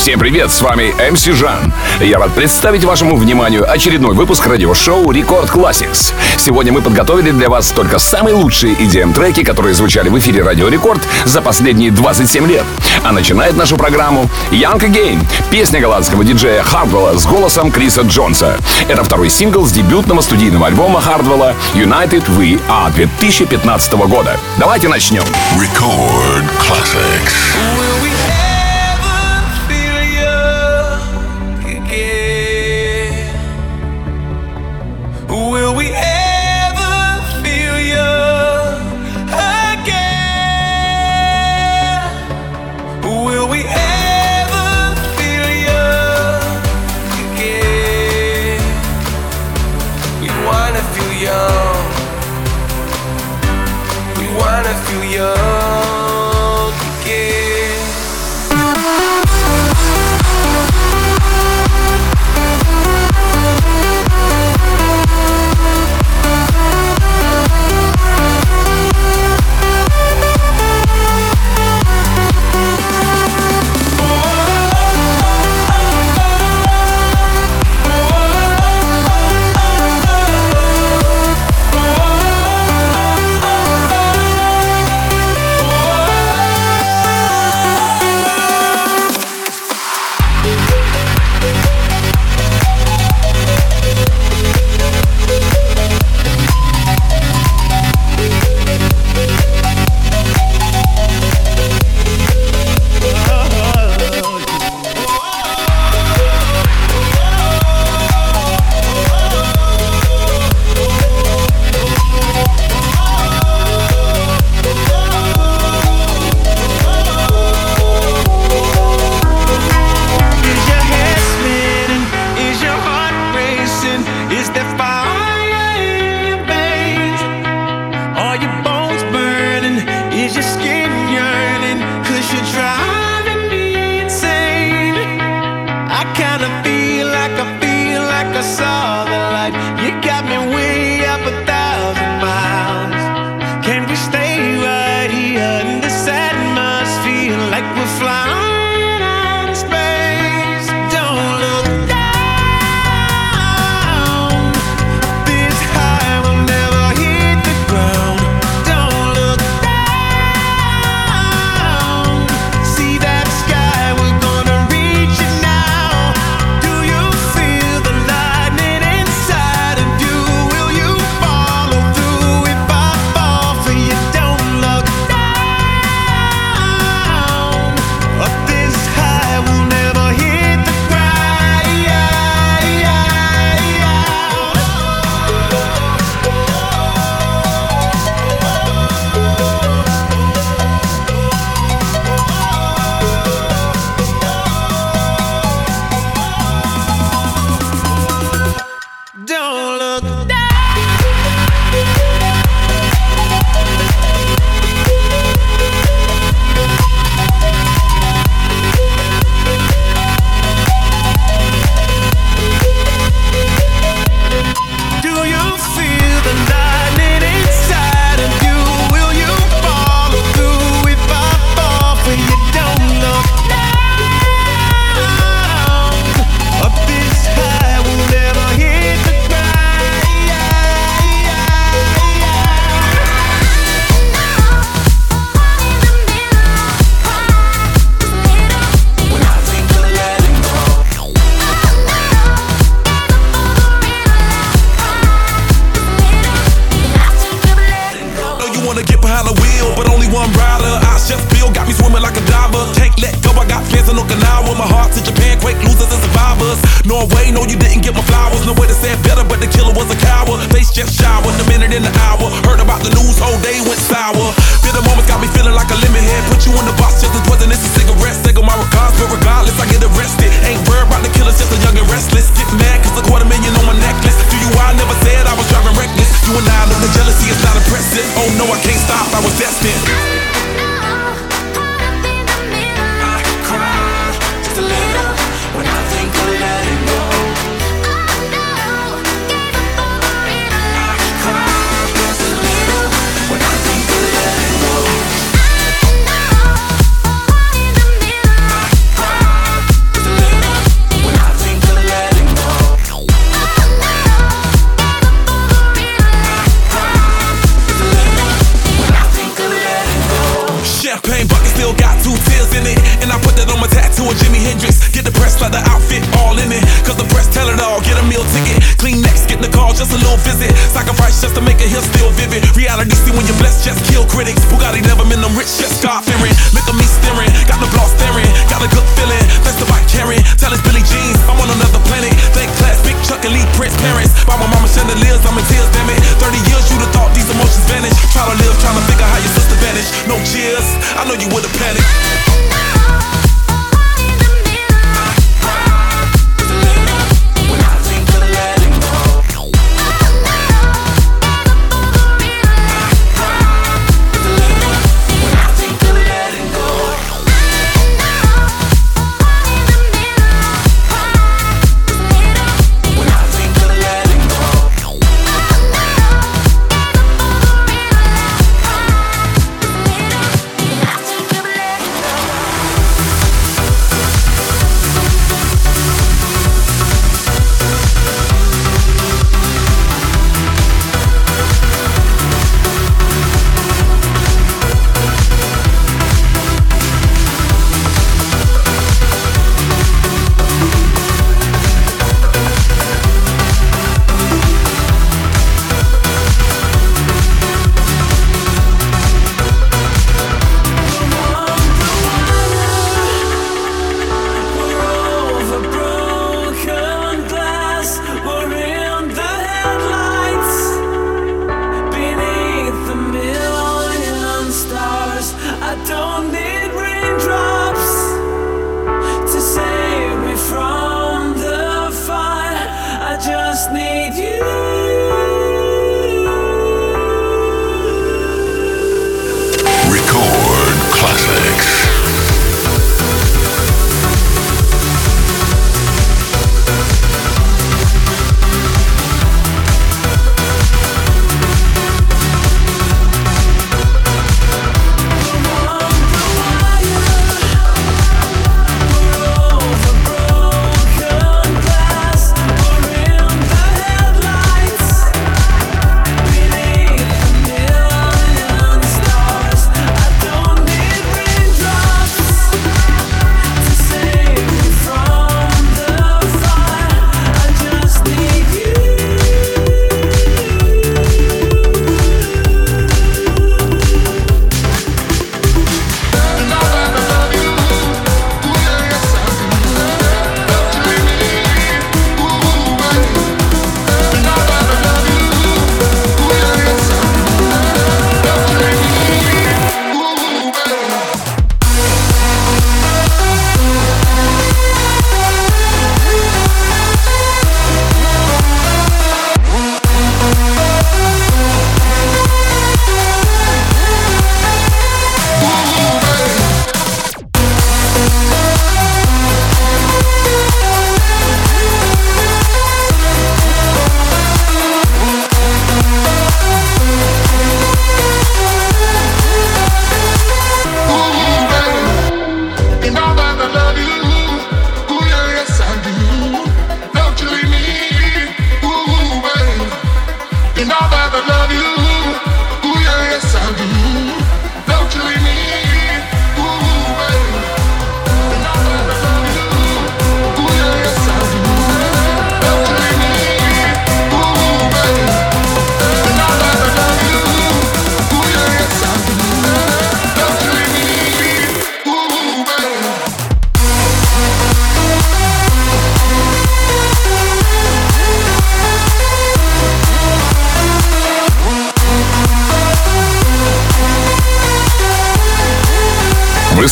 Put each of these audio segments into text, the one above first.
Всем привет, с вами MC Жан. Я рад представить вашему вниманию очередной выпуск радиошоу Record Classics. Сегодня мы подготовили для вас только самые лучшие EDM-треки, которые звучали в эфире Радио Рекорд за последние 27 лет. А начинает нашу программу Young Again, песня голландского диджея Хардвелла с голосом Криса Джонса. Это второй сингл с дебютного студийного альбома Хардвелла United We Are 2015 года. Давайте начнем. Record Classics. Critics, Bugatti never meant I'm rich. Just got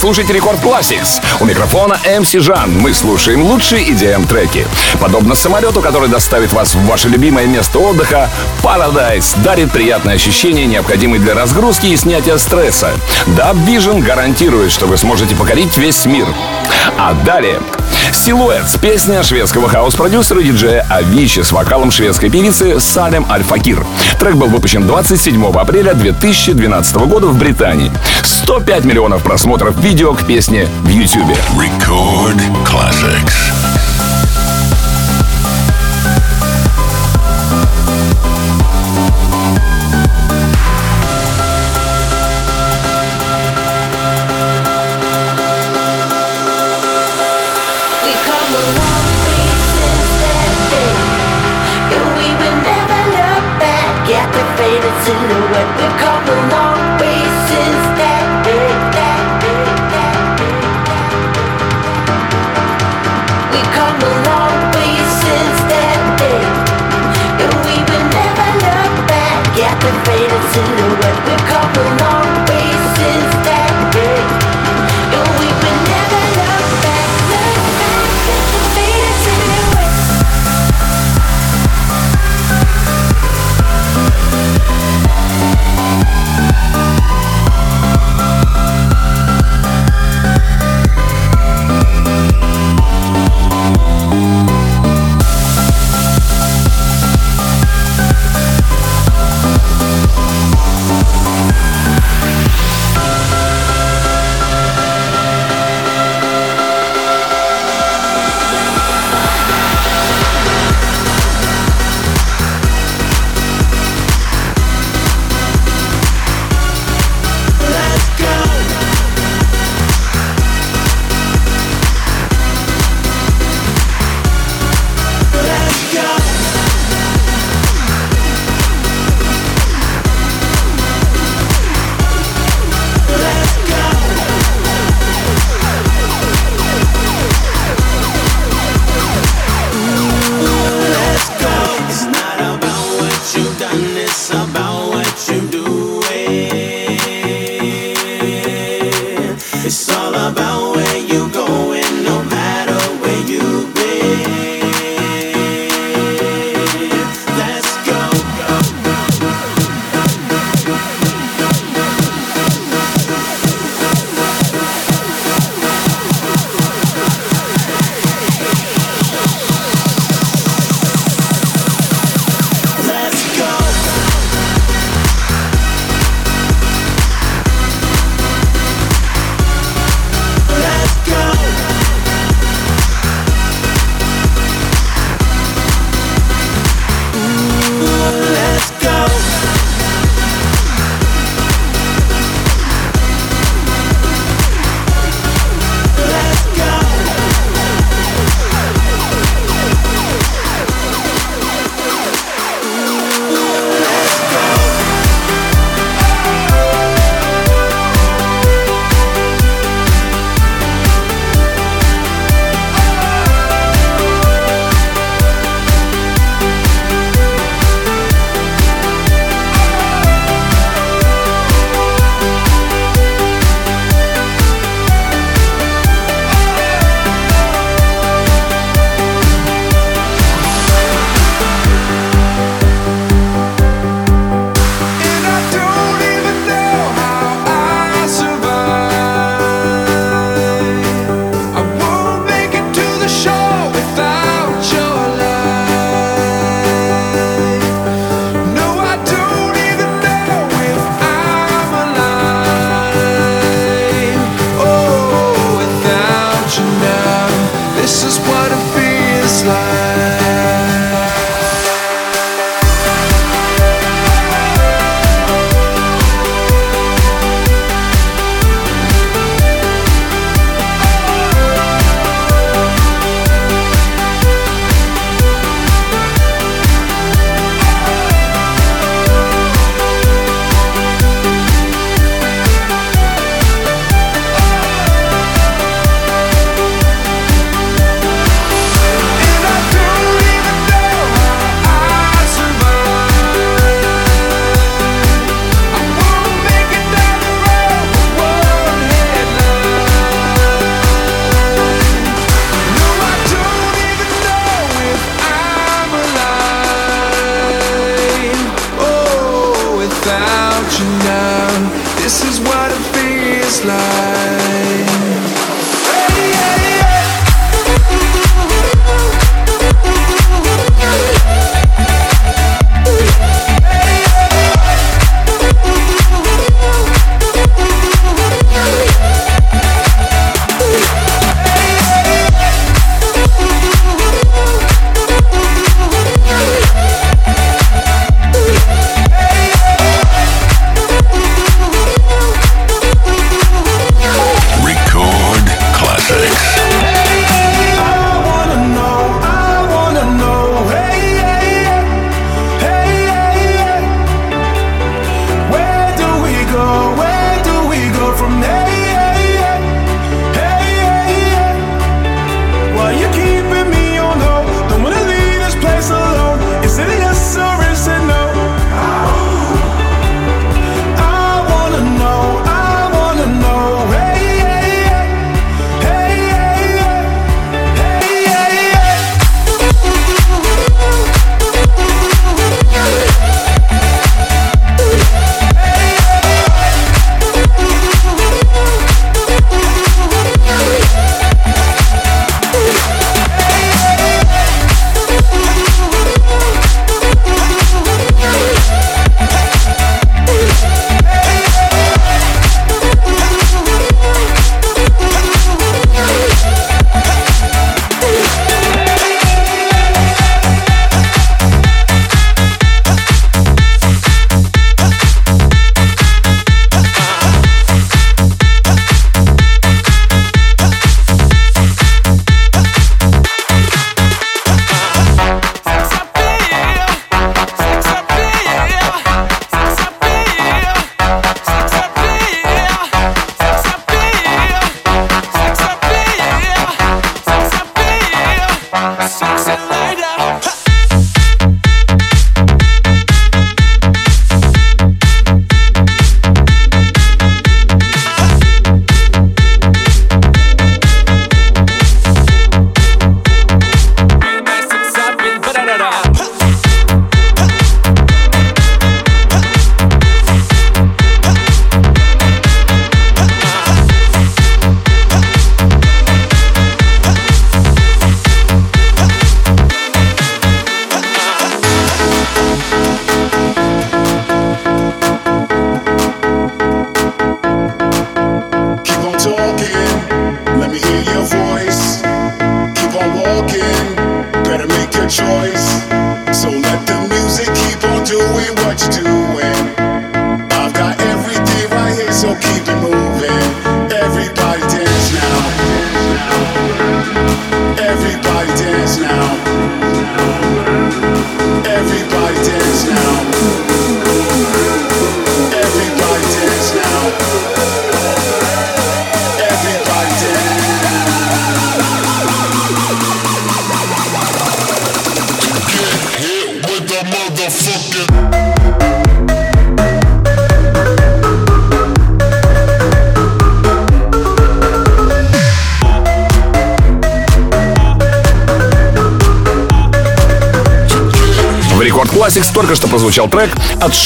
слушаете Рекорд Classics. У микрофона MC Жан. Мы слушаем лучшие EDM треки. Подобно самолету, который доставит вас в ваше любимое место отдыха, Paradise дарит приятное ощущение, необходимое для разгрузки и снятия стресса. Dub Vision гарантирует, что вы сможете покорить весь мир. А далее Силуэт — песня шведского хаос-продюсера диджея Авичи с вокалом шведской певицы Салем Альфакир. Трек был выпущен 27 апреля 2012 года в Британии. 105 миллионов просмотров видео к песне в YouTube. Record classics. slide.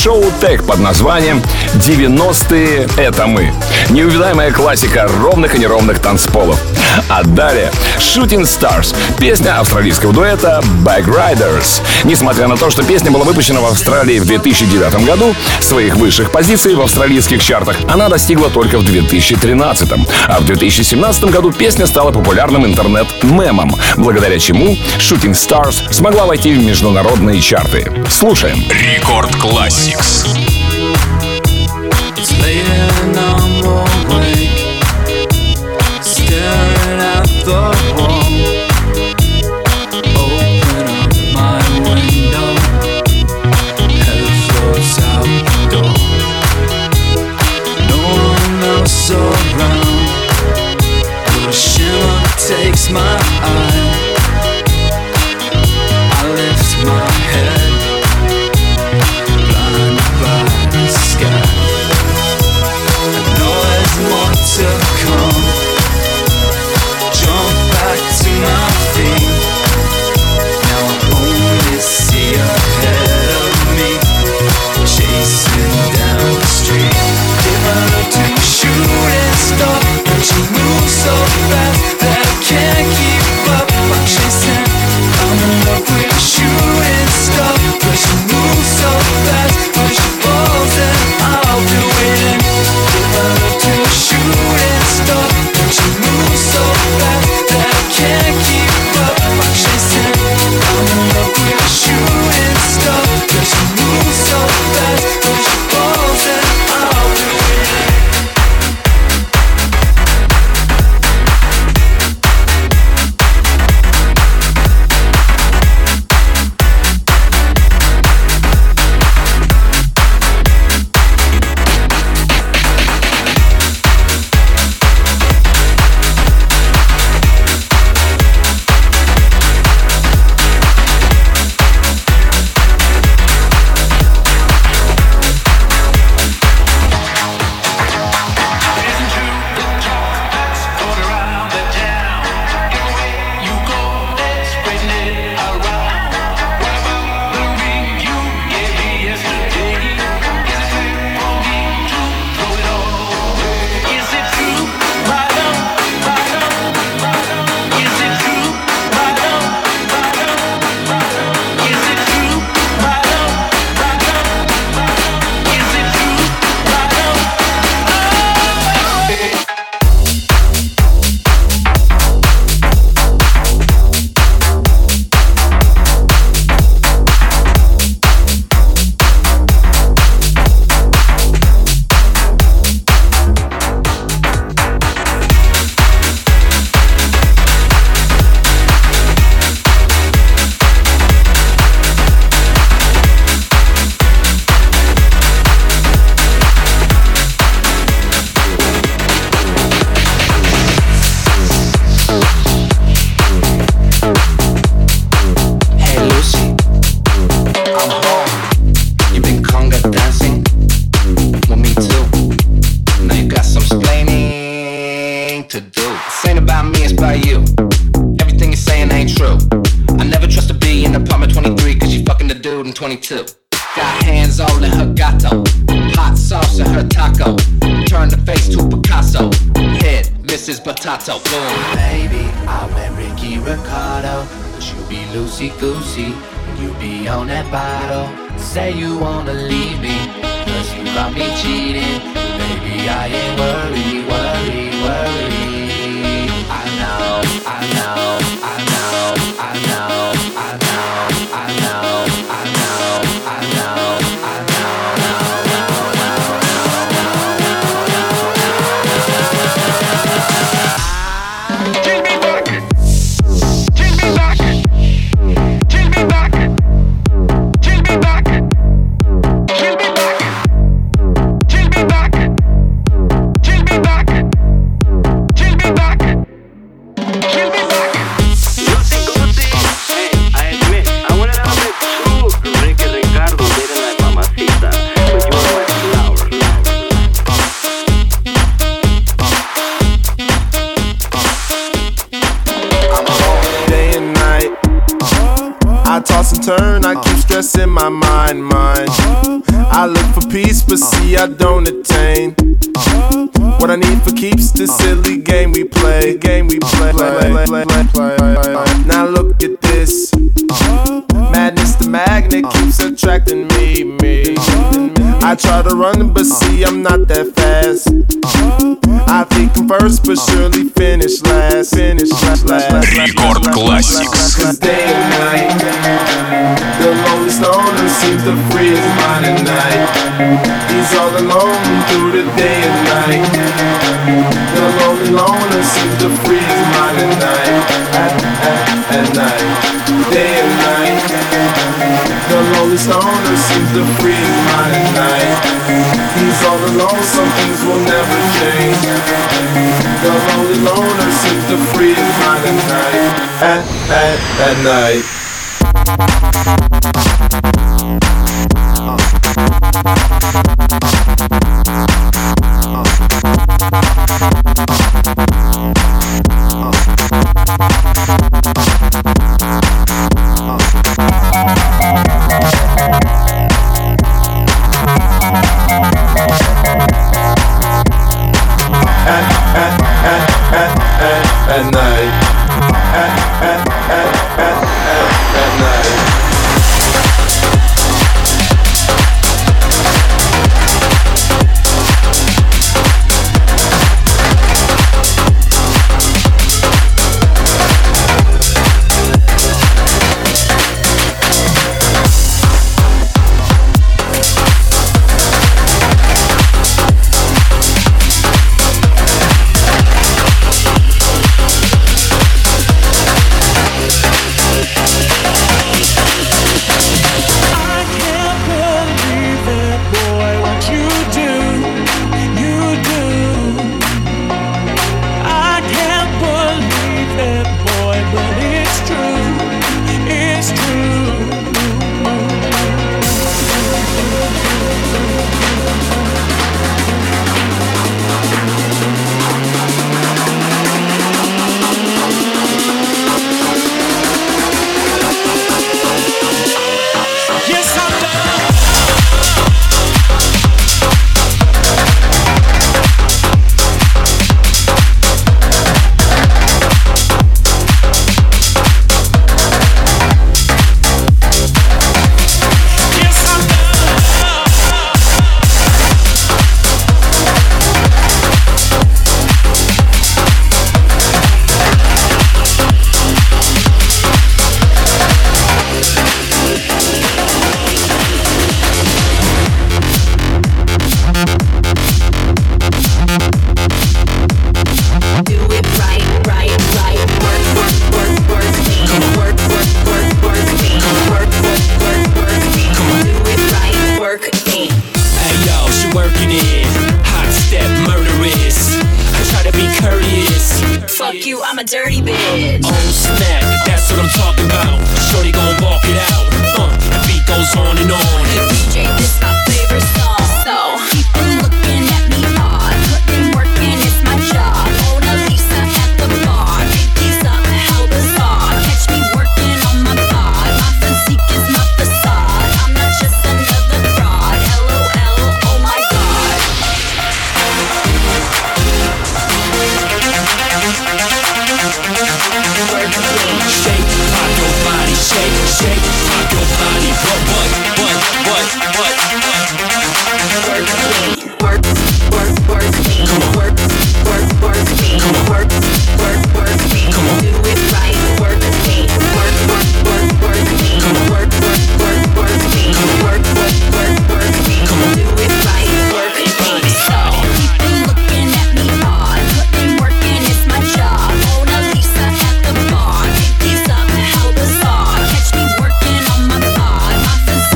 От Showtek под названием «90-е — это мы». Неувядаемая классика ровных и неровных танцполов. А далее Shooting Stars, песня австралийского дуэта Bag Raiders. Несмотря на то, что песня была выпущена в Австралии в 2009 году, своих высших позиций в австралийских чартах она достигла только в 2013. А в 2017 году песня стала популярным интернет-мемом, благодаря чему Shooting Stars смогла войти в международные чарты. Слушаем. Record Classics. Mix. Hands all in her gato. Hot sauce in her taco. Turn the face to Picasso. Head, Mrs. Potato. Boom. Baby, I met Ricky Ricardo. But you be loosey goosey. You be on that bottle. Say you wanna leave me. Cause you got me cheating. Baby, I ain't worried, worried, worried. I know, I know, running, but see, I'm not that fast. I think I'm first, but surely finish last. Finish last. last, Record Classics. Cause day and night, the lonely loner seems mind at night. He's all alone through the day and night. The lonely loner seems mind at night. At, at, at night, day and night. The lonely loner seems mind at night. He's all alone, some things will never change. The lonely loner seems to free his mind at night. At, at, at night. At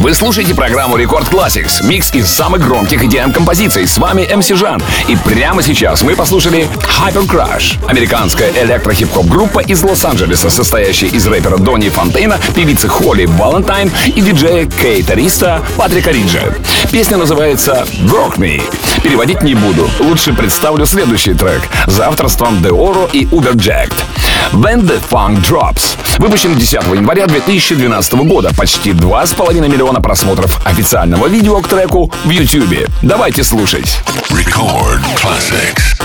Вы слушаете программу Рекорд Classics, микс из самых громких EDM композиций. С вами МС Жан. И прямо сейчас мы послушали Hyper Crash, американская электро-хип-хоп группа из Лос-Анджелеса, состоящая из рэпера Донни Фонтейна, певицы Холли Валентайн и диджея Кейта Риста Патрика Риджа. Песня называется Broke Me. Переводить не буду. Лучше представлю следующий трек за авторством Deoro и Uber When the Funk Drops. Выпущен 10 января 2012 года. Почти 2,5 миллиона просмотров официального видео к треку в YouTube. Давайте слушать. Record classics.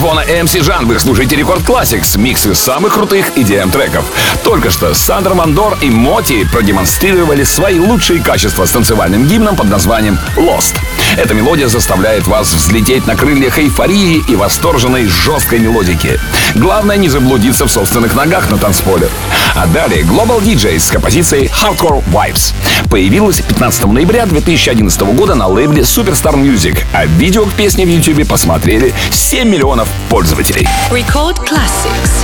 микрофона MC Жан вы слушаете Record Classics, микс из самых крутых EDM-треков. Эм Только что Sander van Doorn и MOTi продемонстрировали свои лучшие качества с танцевальным гимном под названием «Lost». Эта мелодия заставляет вас взлететь на крыльях эйфории и восторженной жесткой мелодики. Главное не заблудиться в собственных ногах на танцполе. А далее Global Deejays с композицией Hardcore Vibes. Появилась 15 ноября 2011 года на лейбле Superstar Music, а видео к песне в YouTube посмотрели 7 миллионов пользователей. Record Classics.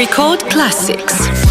Record classics.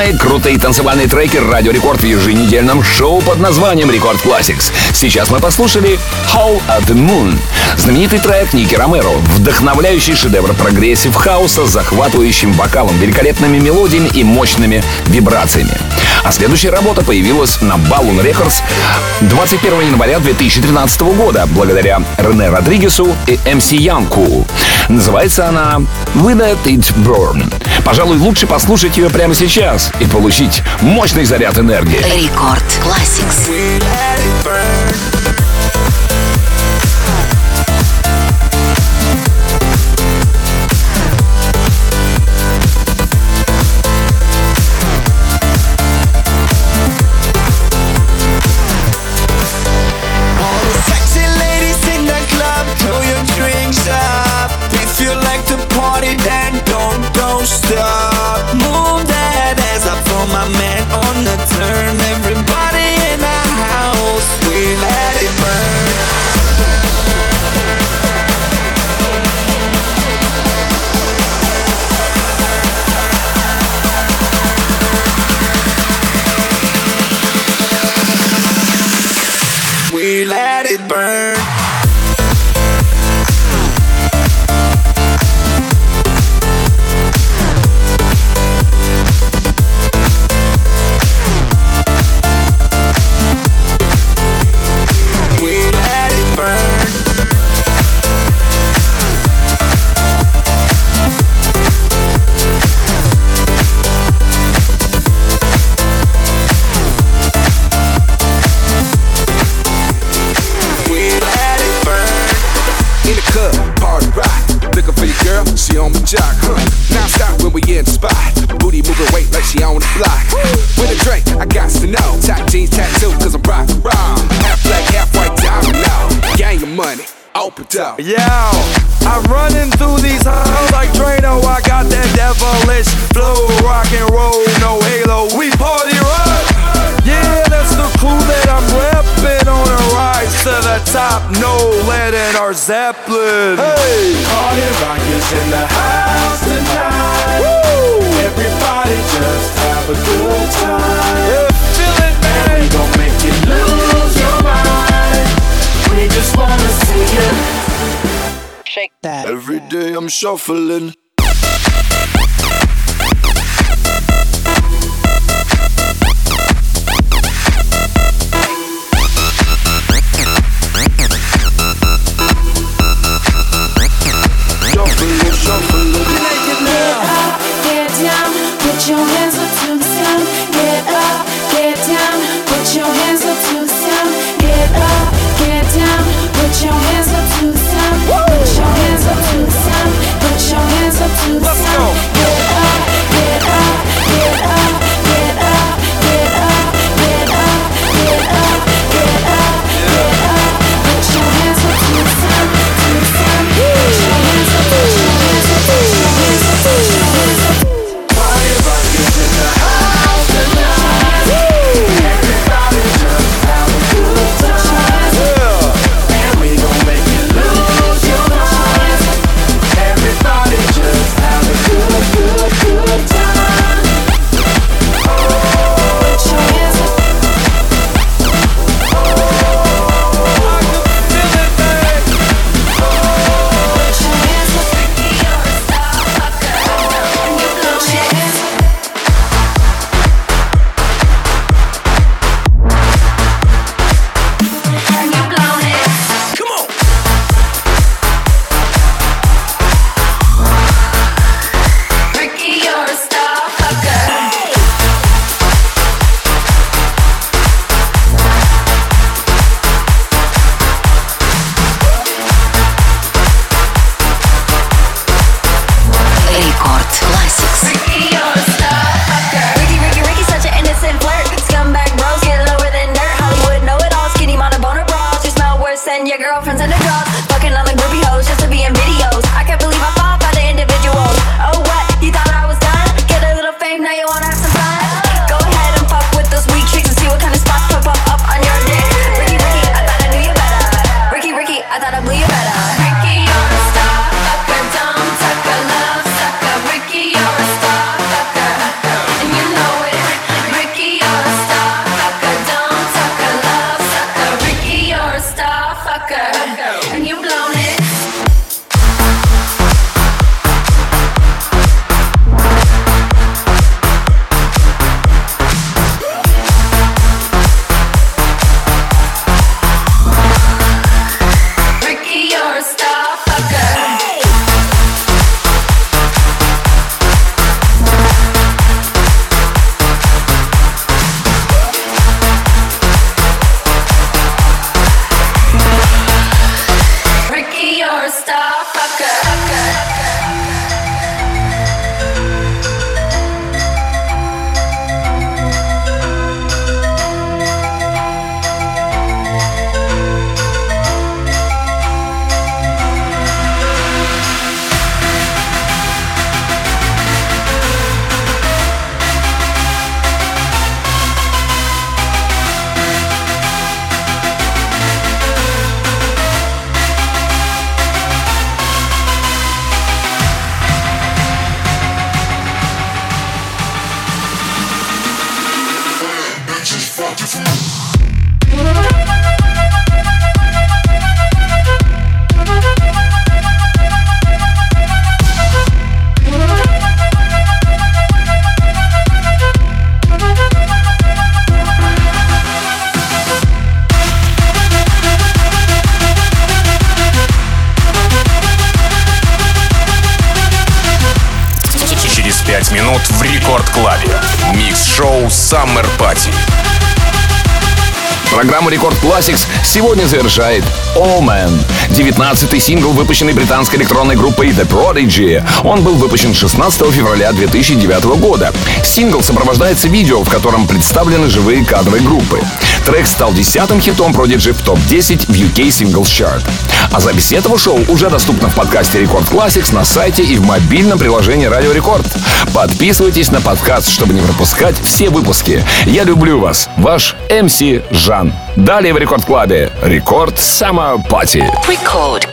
Самые крутые танцевальные треки Радио Рекорд в еженедельном шоу под названием Record Classics. Сейчас мы послушали Howl at the Moon. Знаменитый трек Ники Ромеро. Вдохновляющий шедевр прогрессив хауса с захватывающим вокалом, великолепными мелодиями и мощными вибрациями. А следующая работа появилась на Balloon Records 21 января 2013 года благодаря Рене Родригесу и MC Yankoo. Называется она We Let It Burn. Пожалуй, лучше послушать ее прямо сейчас и получить мощный заряд энергии. Рекорд Classics. Zeppelin. Hey, Party rock is in the house tonight. Everybody just have a good time. Yeah, feel it, man. We gon' make you lose your mind. We just wanna see you. Shake that. Every day I'm shuffling. Shuffling, Classics сегодня завершает Omen, 19-й сингл, выпущенный британской электронной группой The Prodigy. Он был выпущен 16 февраля 2009 года. Сингл сопровождается видео, в котором представлены живые кадры группы. Трек стал десятым хитом Prodigy в топ-10 в UK Singles Chart. А запись этого шоу уже доступна в подкасте Record Classics на сайте и в мобильном приложении Радио Рекорд. Подписывайтесь на подкаст, чтобы не пропускать все выпуски. Я люблю вас, ваш MC Жан. Далее в Рекорд Клабе Рекорд Summer Party. Record.